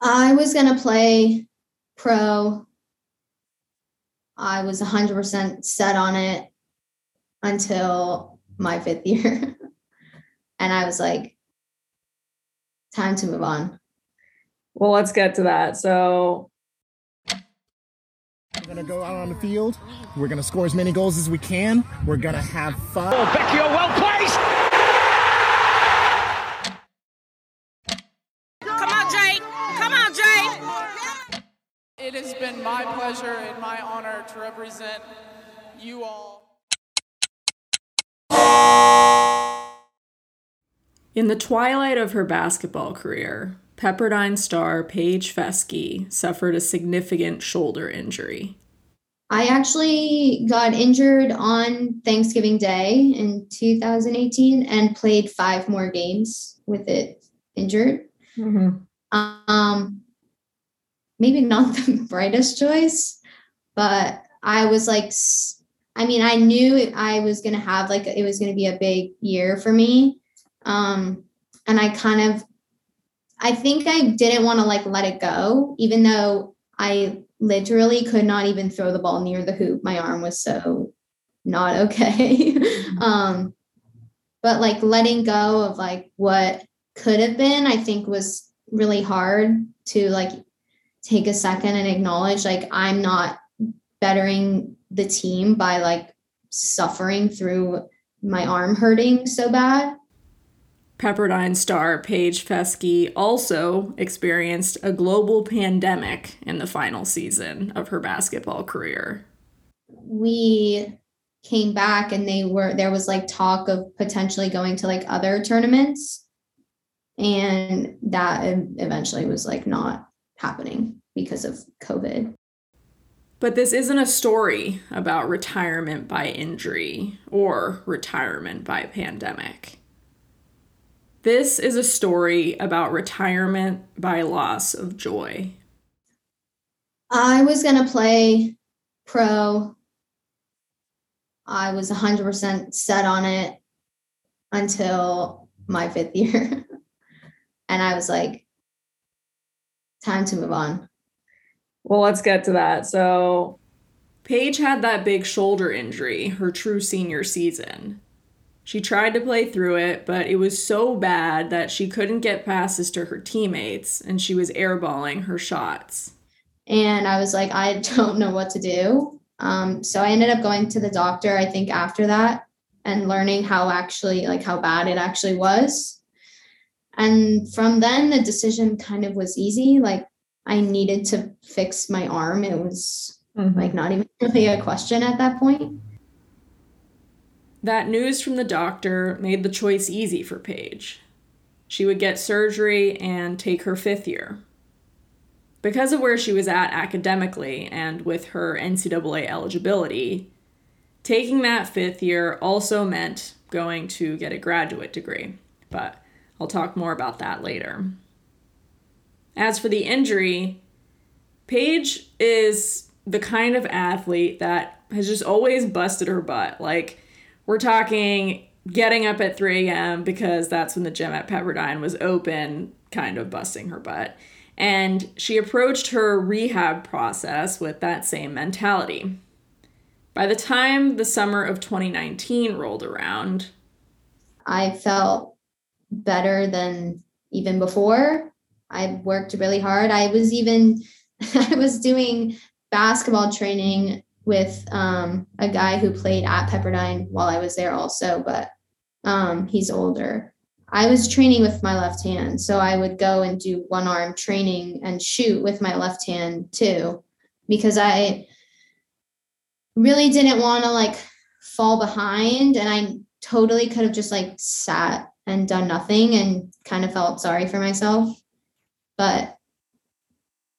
I was going to play pro. I was 100% set on it until my fifth year. and I was like, time to move on. Well, let's get to that. So, we're gonna go out on the field. We're gonna score as many goals as we can. We're gonna have fun. Oh, Vecchio, well placed. It has been my pleasure and my honor to represent you all. In the twilight of her basketball career, Pepperdine star Paige Fecske suffered a significant shoulder injury. I actually got injured on Thanksgiving Day in 2018 and played five more games with it injured. Mm-hmm. Um, maybe not the brightest choice, but I was like, I mean, I knew I was going to have like, it was going to be a big year for me. Um, and I kind of I think I didn't want to like let it go, even though I literally could not even throw the ball near the hoop. My arm was so not okay. um, but like letting go of like what could have been, I think was really hard to like take a second and acknowledge like I'm not bettering the team by like suffering through my arm hurting so bad. Pepperdine star Paige Fecske also experienced a global pandemic in the final season of her basketball career. We came back and they were there was like talk of potentially going to like other tournaments and that eventually was like not happening because of covid but this isn't a story about retirement by injury or retirement by pandemic this is a story about retirement by loss of joy. I was going to play pro. I was 100% set on it until my fifth year. and I was like, time to move on. Well, let's get to that. So, Paige had that big shoulder injury her true senior season. She tried to play through it, but it was so bad that she couldn't get passes to her teammates and she was airballing her shots. And I was like, I don't know what to do. Um, so I ended up going to the doctor, I think, after that and learning how actually, like, how bad it actually was. And from then, the decision kind of was easy. Like, I needed to fix my arm. It was mm-hmm. like not even really a question at that point. That news from the doctor made the choice easy for Paige. She would get surgery and take her fifth year. Because of where she was at academically and with her NCAA eligibility, taking that fifth year also meant going to get a graduate degree, but I'll talk more about that later. As for the injury, Paige is the kind of athlete that has just always busted her butt. Like, we're talking getting up at 3 a.m. because that's when the gym at Pepperdine was open, kind of busting her butt. And she approached her rehab process with that same mentality. By the time the summer of 2019 rolled around, I felt better than even before. I worked really hard. I was even I was doing basketball training with um, a guy who played at Pepperdine while I was there also, but um, he's older. I was training with my left hand, so I would go and do one arm training and shoot with my left hand too, because I really didn't want to like fall behind, and I totally could have just like sat and done nothing and kind of felt sorry for myself, but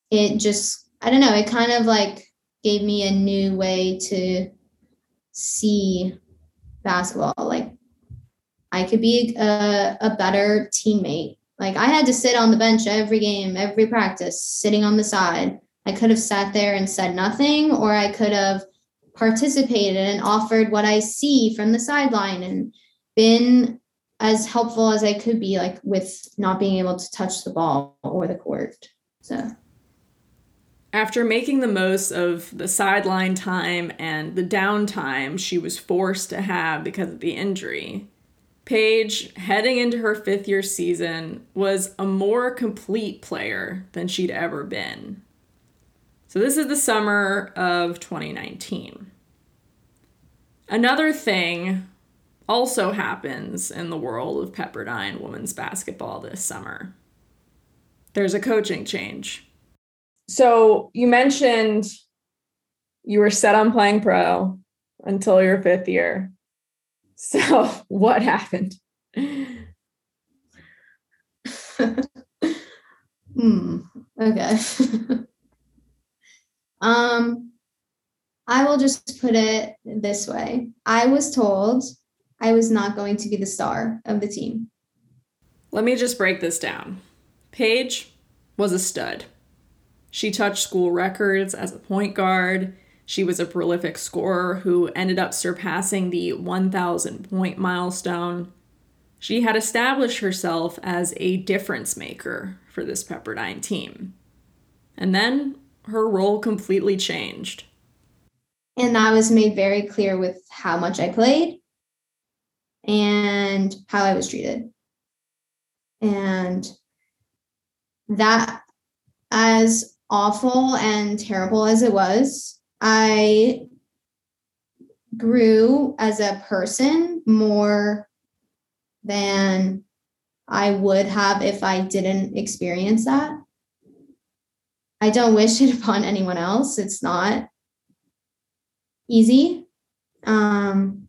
it just I don't know, it kind of like gave me a new way to see basketball. Like I could be a, a better teammate. Like I had to sit on the bench every game, every practice, sitting on the side. I could have sat there and said nothing, or I could have participated and offered what I see from the sideline and been as helpful as I could be, like with not being able to touch the ball or the court. So After making the most of the sideline time and the downtime she was forced to have because of the injury, Paige, heading into her fifth year season, was a more complete player than she'd ever been. So, this is the summer of 2019. Another thing also happens in the world of Pepperdine women's basketball this summer. There's a coaching change. So, you mentioned you were set on playing pro until your fifth year. So, what happened? hmm. Okay. um I will just put it this way. I was told I was not going to be the star of the team. Let me just break this down. Paige was a stud. She touched school records as a point guard. She was a prolific scorer who ended up surpassing the 1,000 point milestone. She had established herself as a difference maker for this Pepperdine team. And then her role completely changed. And that was made very clear with how much I played and how I was treated. And that, as awful and terrible as it was, I grew as a person more than I would have if I didn't experience that. I don't wish it upon anyone else. It's not easy. Um,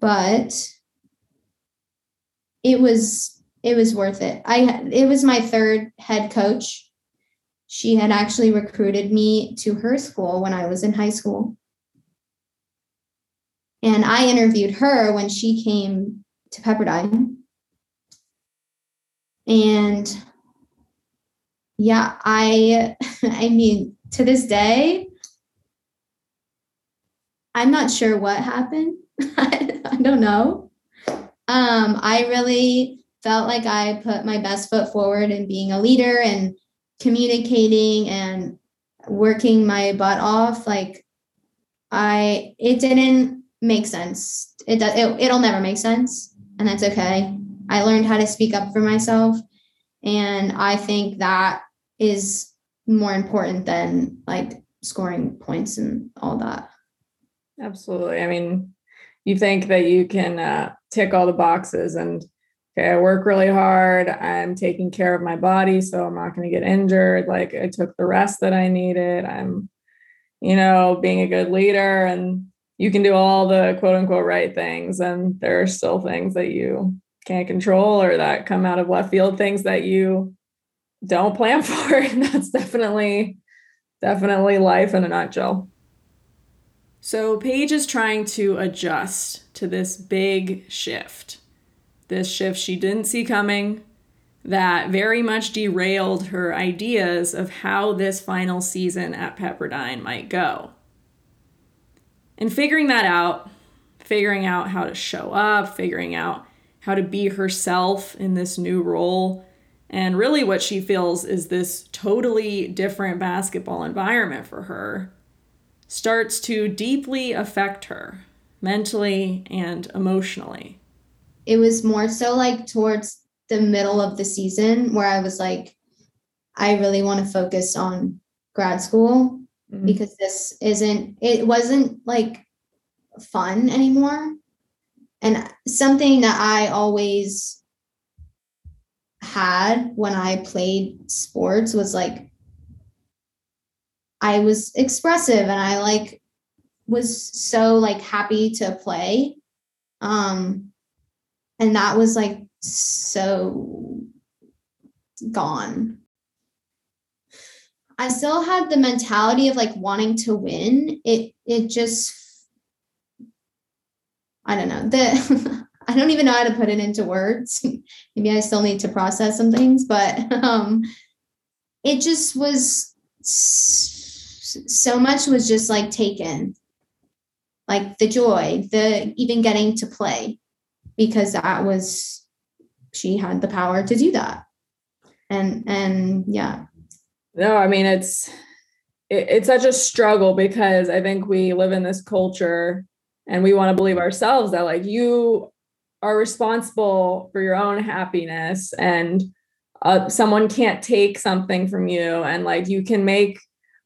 but it was it was worth it. I it was my third head coach. She had actually recruited me to her school when I was in high school. And I interviewed her when she came to Pepperdine. And yeah, I I mean to this day I'm not sure what happened. I, don't know. Um, I really felt like I put my best foot forward in being a leader and communicating and working my butt off. Like I, it didn't make sense. It does. It, it'll never make sense, and that's okay. I learned how to speak up for myself, and I think that is more important than like scoring points and all that. Absolutely. I mean, you think that you can uh, tick all the boxes and okay, I work really hard. I'm taking care of my body, so I'm not going to get injured. Like I took the rest that I needed. I'm, you know, being a good leader, and you can do all the quote unquote right things, and there are still things that you can't control or that come out of left field, things that you don't plan for. And that's definitely, definitely life in a nutshell. So Paige is trying to adjust to this big shift. This shift she didn't see coming that very much derailed her ideas of how this final season at Pepperdine might go. And figuring that out, figuring out how to show up, figuring out how to be herself in this new role, and really what she feels is this totally different basketball environment for her starts to deeply affect her mentally and emotionally. It was more so like towards the middle of the season where I was like, I really want to focus on grad school mm-hmm. because this isn't, it wasn't like fun anymore. And something that I always had when I played sports was like I was expressive and I like was so like happy to play. Um and that was like so gone. I still had the mentality of like wanting to win. It it just I don't know. The I don't even know how to put it into words. Maybe I still need to process some things, but um it just was so much was just like taken. Like the joy the even getting to play because that was she had the power to do that. And and yeah. No i mean it's it, it's such a struggle because i think we live in this culture and we want to believe ourselves that like you are responsible for your own happiness and uh, someone can't take something from you and like you can make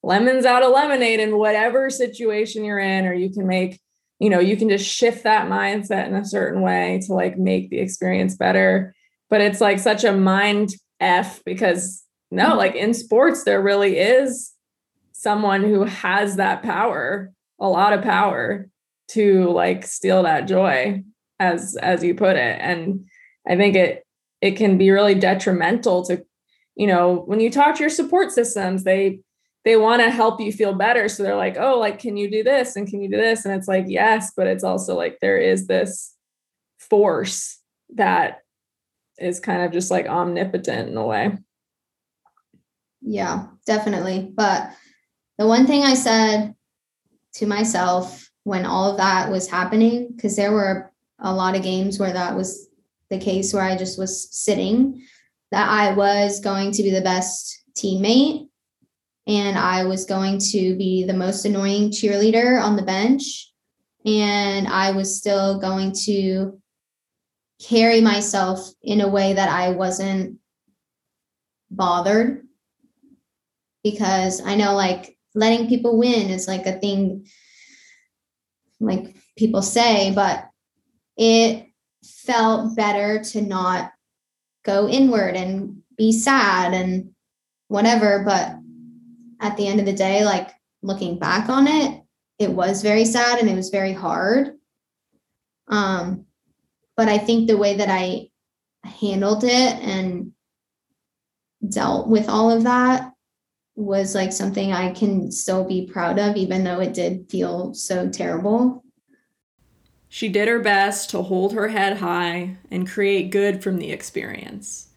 lemons out of lemonade in whatever situation you're in or you can make you know you can just shift that mindset in a certain way to like make the experience better. But it's like such a mind f because no like in sports there really is someone who has that power a lot of power to like steal that joy as as you put it. And i think it it can be really detrimental to you know when you talk to your support systems they they want to help you feel better. So they're like oh like can you do this? And can you do this? And it's like yes but it's also like there is this force that is kind of just like omnipotent in a way. Yeah definitely. But the one thing i said to myself when all of that was happening because there were a lot of games where that was the case where I just was sitting, that I was going to be the best teammate and I was going to be the most annoying cheerleader on the bench. And I was still going to carry myself in a way that I wasn't bothered because I know like letting people win is like a thing like people say, but it felt better to not go inward and be sad and whatever. But at the end of the day, like looking back on it, it was very sad and it was very hard. Um, but I think the way that I handled it and dealt with all of that was like something I can still be proud of, even though it did feel so terrible. She did her best to hold her head high and create good from the experience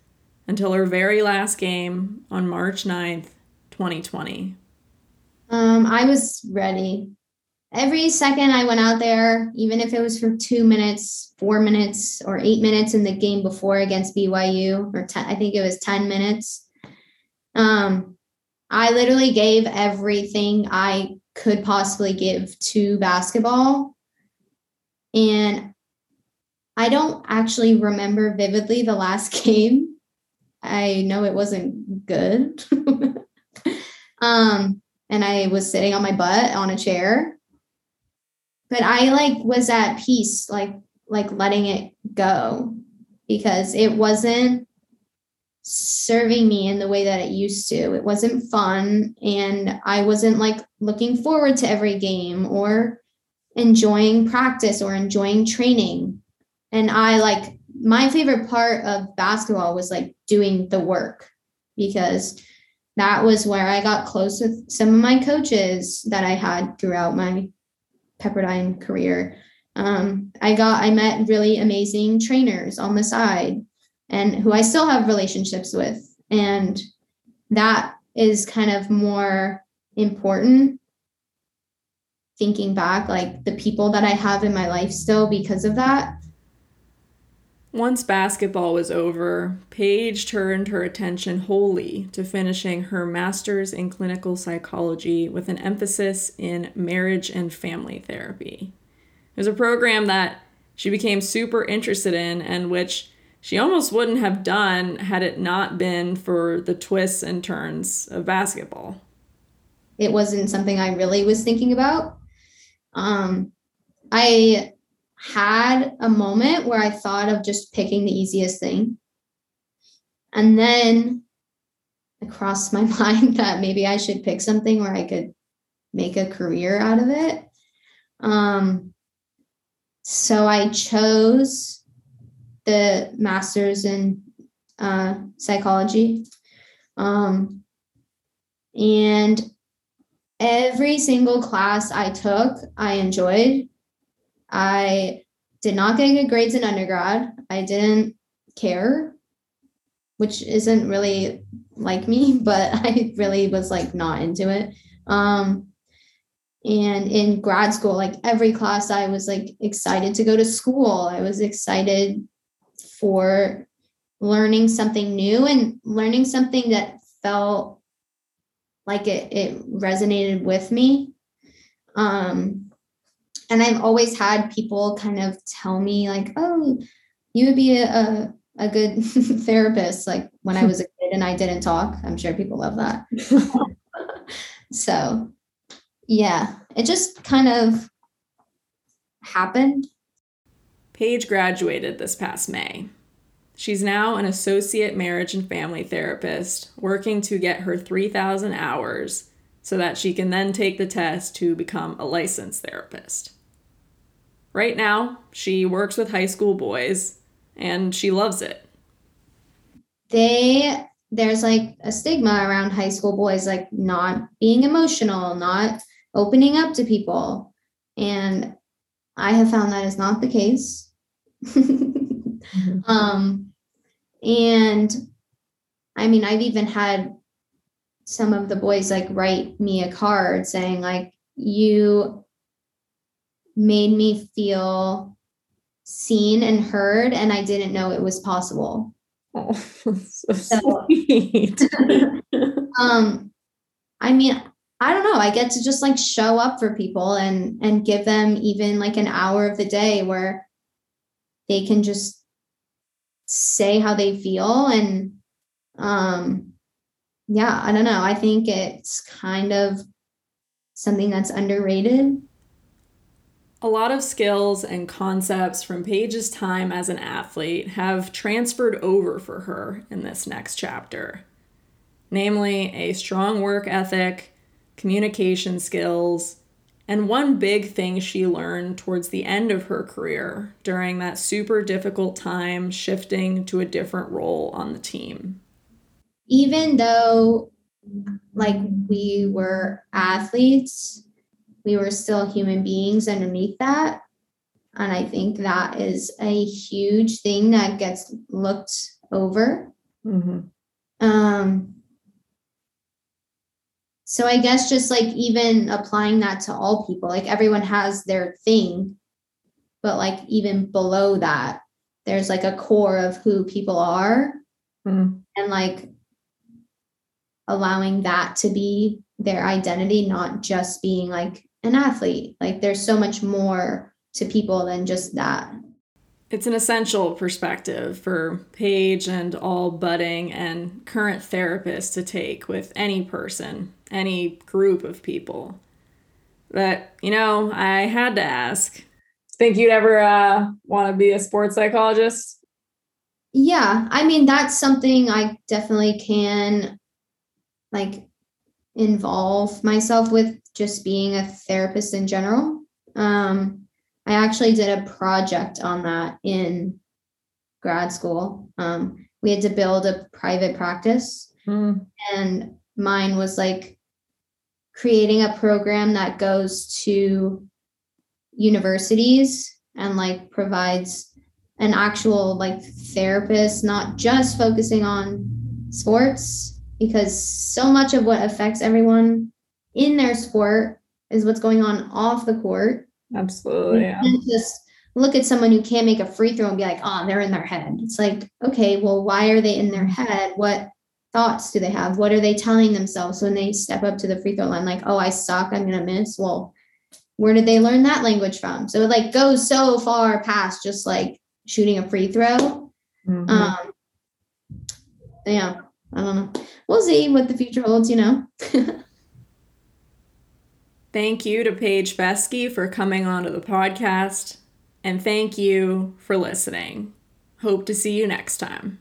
until her very last game on March 9th, 2020. Um, I was ready. Every second I went out there, even if it was for two minutes, four minutes, or eight minutes in the game before against BYU, or 10, I think it was 10 minutes. Um, I literally gave everything I could possibly give to basketball and I don't actually remember vividly the last game. I know it wasn't good. um, and I was sitting on my butt on a chair. But I like was at peace, like like letting it go because it wasn't serving me in the way that it used to. It wasn't fun and I wasn't like looking forward to every game or enjoying practice or enjoying training. And I like my favorite part of basketball was like doing the work because that was where I got close with some of my coaches that I had throughout my Pepperdine career. Um, I got I met really amazing trainers on the side and who I still have relationships with. And that is kind of more important thinking back, like the people that I have in my life still because of that. Once basketball was over, Paige turned her attention wholly to finishing her master's in clinical psychology with an emphasis in marriage and family therapy. It was a program that she became super interested in and which she almost wouldn't have done had it not been for the twists and turns of basketball. It wasn't something I really was thinking about um, I had a moment where I thought of just picking the easiest thing. And then it crossed my mind that maybe I should pick something where I could make a career out of it. Um, so I chose the master's in uh, psychology. Um, and every single class I took, I enjoyed. I did not get good grades in undergrad. I didn't care, which isn't really like me, but I really was like not into it. Um, and in grad school, like every class, I was like excited to go to school. I was excited for learning something new and learning something that felt like it, it resonated with me. Um, and I've always had people kind of tell me like, oh, you would be a, a, a good therapist. Like when I was a kid and I didn't talk, I'm sure people love that. so yeah, it just kind of happened. Paige graduated this past May. She's now an associate marriage and family therapist, working to get her 3,000 hours so that she can then take the test to become a licensed therapist. Right now, she works with high school boys and she loves it. They there's like a stigma around high school boys like not being emotional, not opening up to people. And I have found that is not the case. mm-hmm. um, and I mean, I've even had some of the boys like write me a card saying, like, you made me feel seen and heard, and I didn't know it was possible. Oh, so, so sweet. um, I mean, I don't know. I get to just like show up for people and and give them even like an hour of the day where they can just say how they feel and um yeah, I don't know. I think it's kind of something that's underrated. A lot of skills and concepts from Paige's time as an athlete have transferred over for her in this next chapter, namely a strong work ethic communication skills, and one big thing she learned towards the end of her career during that super difficult time shifting to a different role on the team. Even though, like, we were athletes, we were still human beings underneath that. And I think that is a huge thing that gets looked over. Mm-hmm. Um, so I guess just like even applying that to all people, like everyone has their thing, but like even below that, there's like a core of who people are. Mm. And like allowing that to be their identity, not just being like an athlete. Like there's so much more to people than just that. It's an essential perspective for Paige and all budding and current therapists to take with any person any group of people. But, you know, I had to ask. Think you'd ever uh, want to be a sports psychologist? Yeah, I mean, that's something I definitely can like involve myself with just being a therapist in general. Um, I actually did a project on that in grad school. Um, we had to build a private practice, mm. and mine was like creating a program that goes to universities and like provides an actual like therapist not just focusing on sports because so much of what affects everyone in their sport is what's going on off the court absolutely yeah. just look at someone who can't make a free throw and be like oh they're in their head it's like okay well why are they in their head what thoughts do they have? What are they telling themselves when they step up to the free throw line? Like, oh, I suck, I'm gonna miss. Well, where did they learn that language from? So it like goes so far past just like shooting a free throw. Mm-hmm. Um, yeah, I don't know. We'll see what the future holds, you know. thank you to Paige Fecske for coming onto the podcast. And thank you for listening. Hope to see you next time.